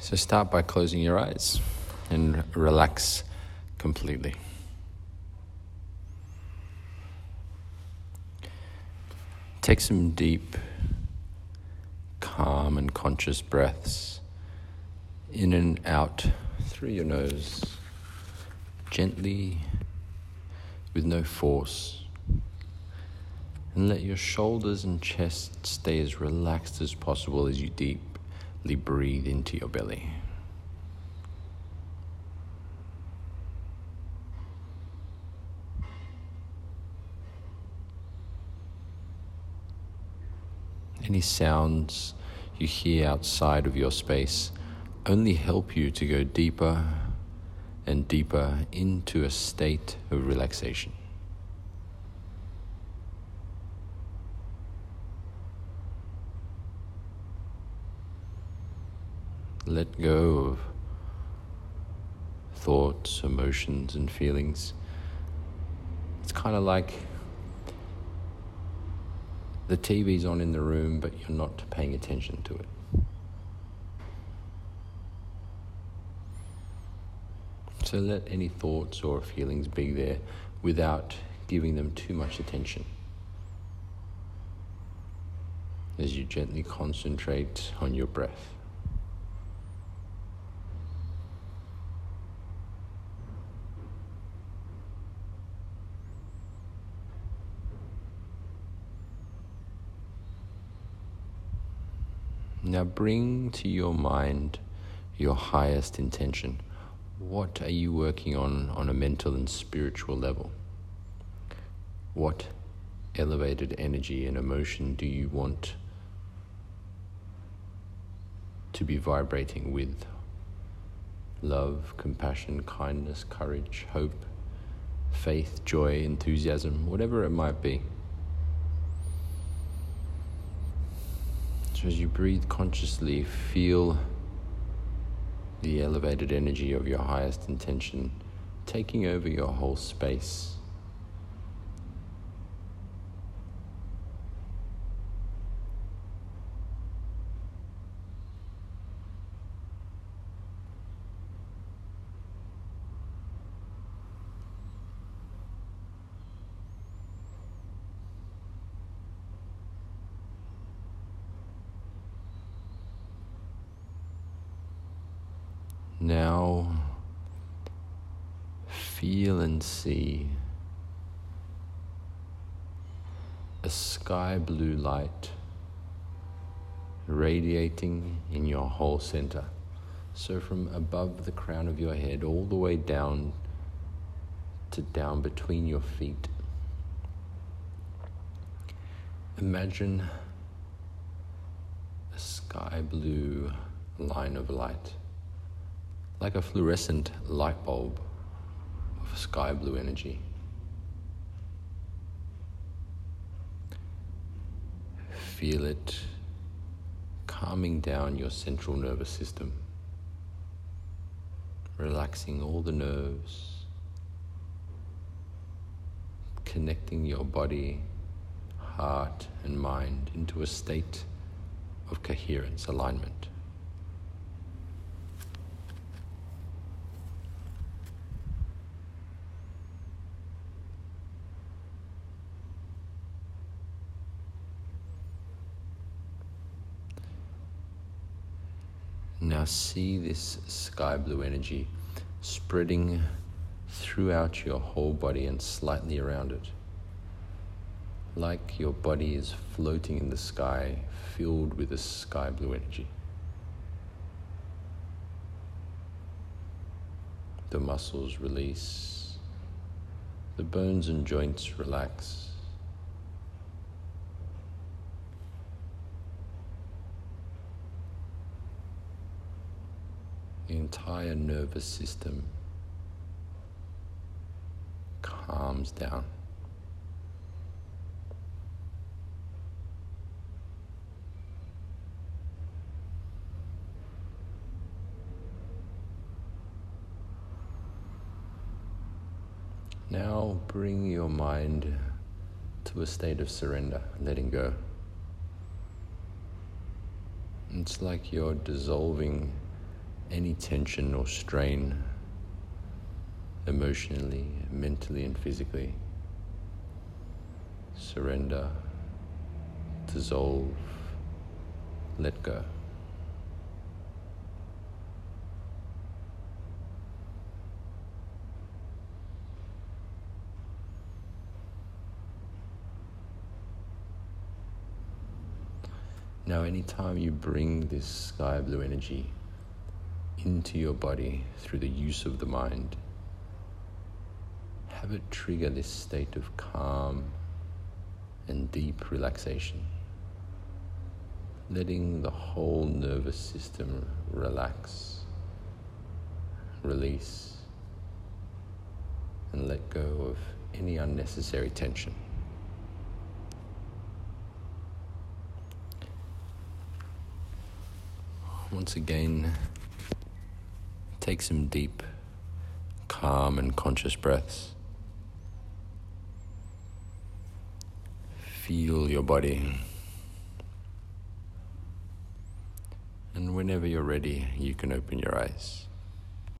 So start by closing your eyes and relax completely. Take some deep, calm, and conscious breaths in and out through your nose, gently, with no force. And let your shoulders and chest stay as relaxed as possible as you deeply breathe into your belly. Any sounds you hear outside of your space only help you to go deeper and deeper into a state of relaxation. Let go of thoughts, emotions, and feelings. It's kind of like the TV's on in the room, but you're not paying attention to it. So let any thoughts or feelings be there without giving them too much attention. As you gently concentrate on your breath. Now bring to your mind your highest intention. What are you working on on a mental and spiritual level? What elevated energy and emotion do you want to be vibrating with? Love, compassion, kindness, courage, hope, faith, joy, enthusiasm, whatever it might be. So as you breathe consciously, feel the elevated energy of your highest intention taking over your whole space. Now feel and see a sky blue light radiating in your whole center. So, from above the crown of your head all the way down to down between your feet. Imagine a sky blue line of light like a fluorescent light bulb of sky blue energy. Feel it calming down your central nervous system, relaxing all the nerves, connecting your body, heart, and mind into a state of coherence, alignment. Now see this sky blue energy spreading throughout your whole body and slightly around it. Like your body is floating in the sky, filled with this sky blue energy. The muscles release, the bones and joints relax. the entire nervous system calms down. Now bring your mind to a state of surrender, letting go. It's like you're dissolving any tension or strain emotionally, mentally, and physically. Surrender, dissolve, let go. Now, anytime you bring this sky blue energy into your body through the use of the mind, have it trigger this state of calm and deep relaxation, letting the whole nervous system relax, release, and let go of any unnecessary tension. Once again, take some deep, calm, and conscious breaths. Feel your body. And whenever you're ready, you can open your eyes.